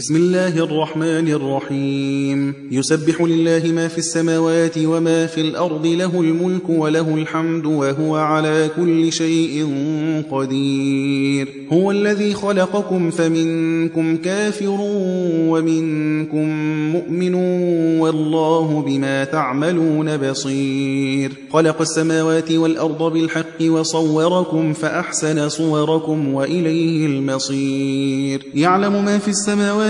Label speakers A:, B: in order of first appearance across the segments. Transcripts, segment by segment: A: بسم الله الرحمن الرحيم يسبح لله ما في السماوات وما في الأرض له الملك وله الحمد وهو على كل شيء قدير هو الذي خلقكم فمنكم كافر ومنكم مؤمن والله بما تعملون بصير خلق السماوات والأرض بالحق وصوركم فأحسن صوركم وإليه المصير يعلم ما في السماوات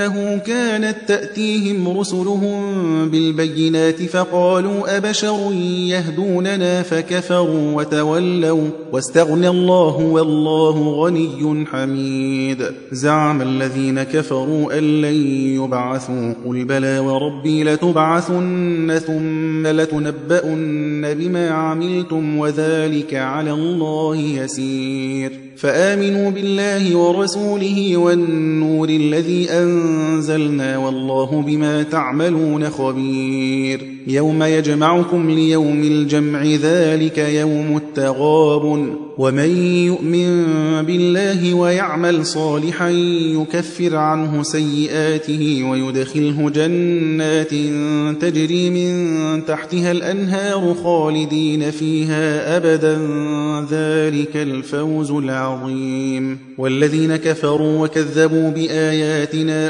A: أنه كانت تأتيهم رسلهم بالبينات فقالوا أبشر يهدوننا فكفروا وتولوا واستغنى الله والله غني حميد زعم الذين كفروا أن لن يبعثوا قل بلى وربي لتبعثن ثم لتنبؤن بما عملتم وذلك على الله يسير فآمنوا بالله ورسوله والنور الذي أنزل أنزلنا والله بما تعملون خبير يوم يجمعكم ليوم الجمع ذلك يوم التغاب ومن يؤمن بالله ويعمل صالحا يكفر عنه سيئاته ويدخله جنات تجري من تحتها الأنهار خالدين فيها أبدا ذلك الفوز العظيم والذين كفروا وكذبوا بآياتنا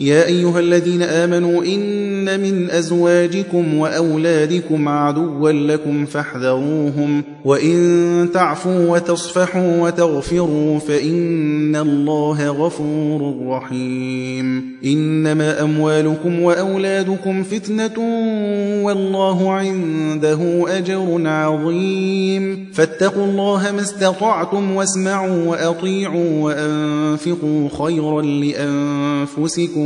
A: يا أيها الذين آمنوا إن من أزواجكم وأولادكم عدوا لكم فاحذروهم وإن تعفوا وتصفحوا وتغفروا فإن الله غفور رحيم إنما أموالكم وأولادكم فتنة والله عنده أجر عظيم فاتقوا الله ما استطعتم واسمعوا وأطيعوا وأنفقوا خيرا لأنفسكم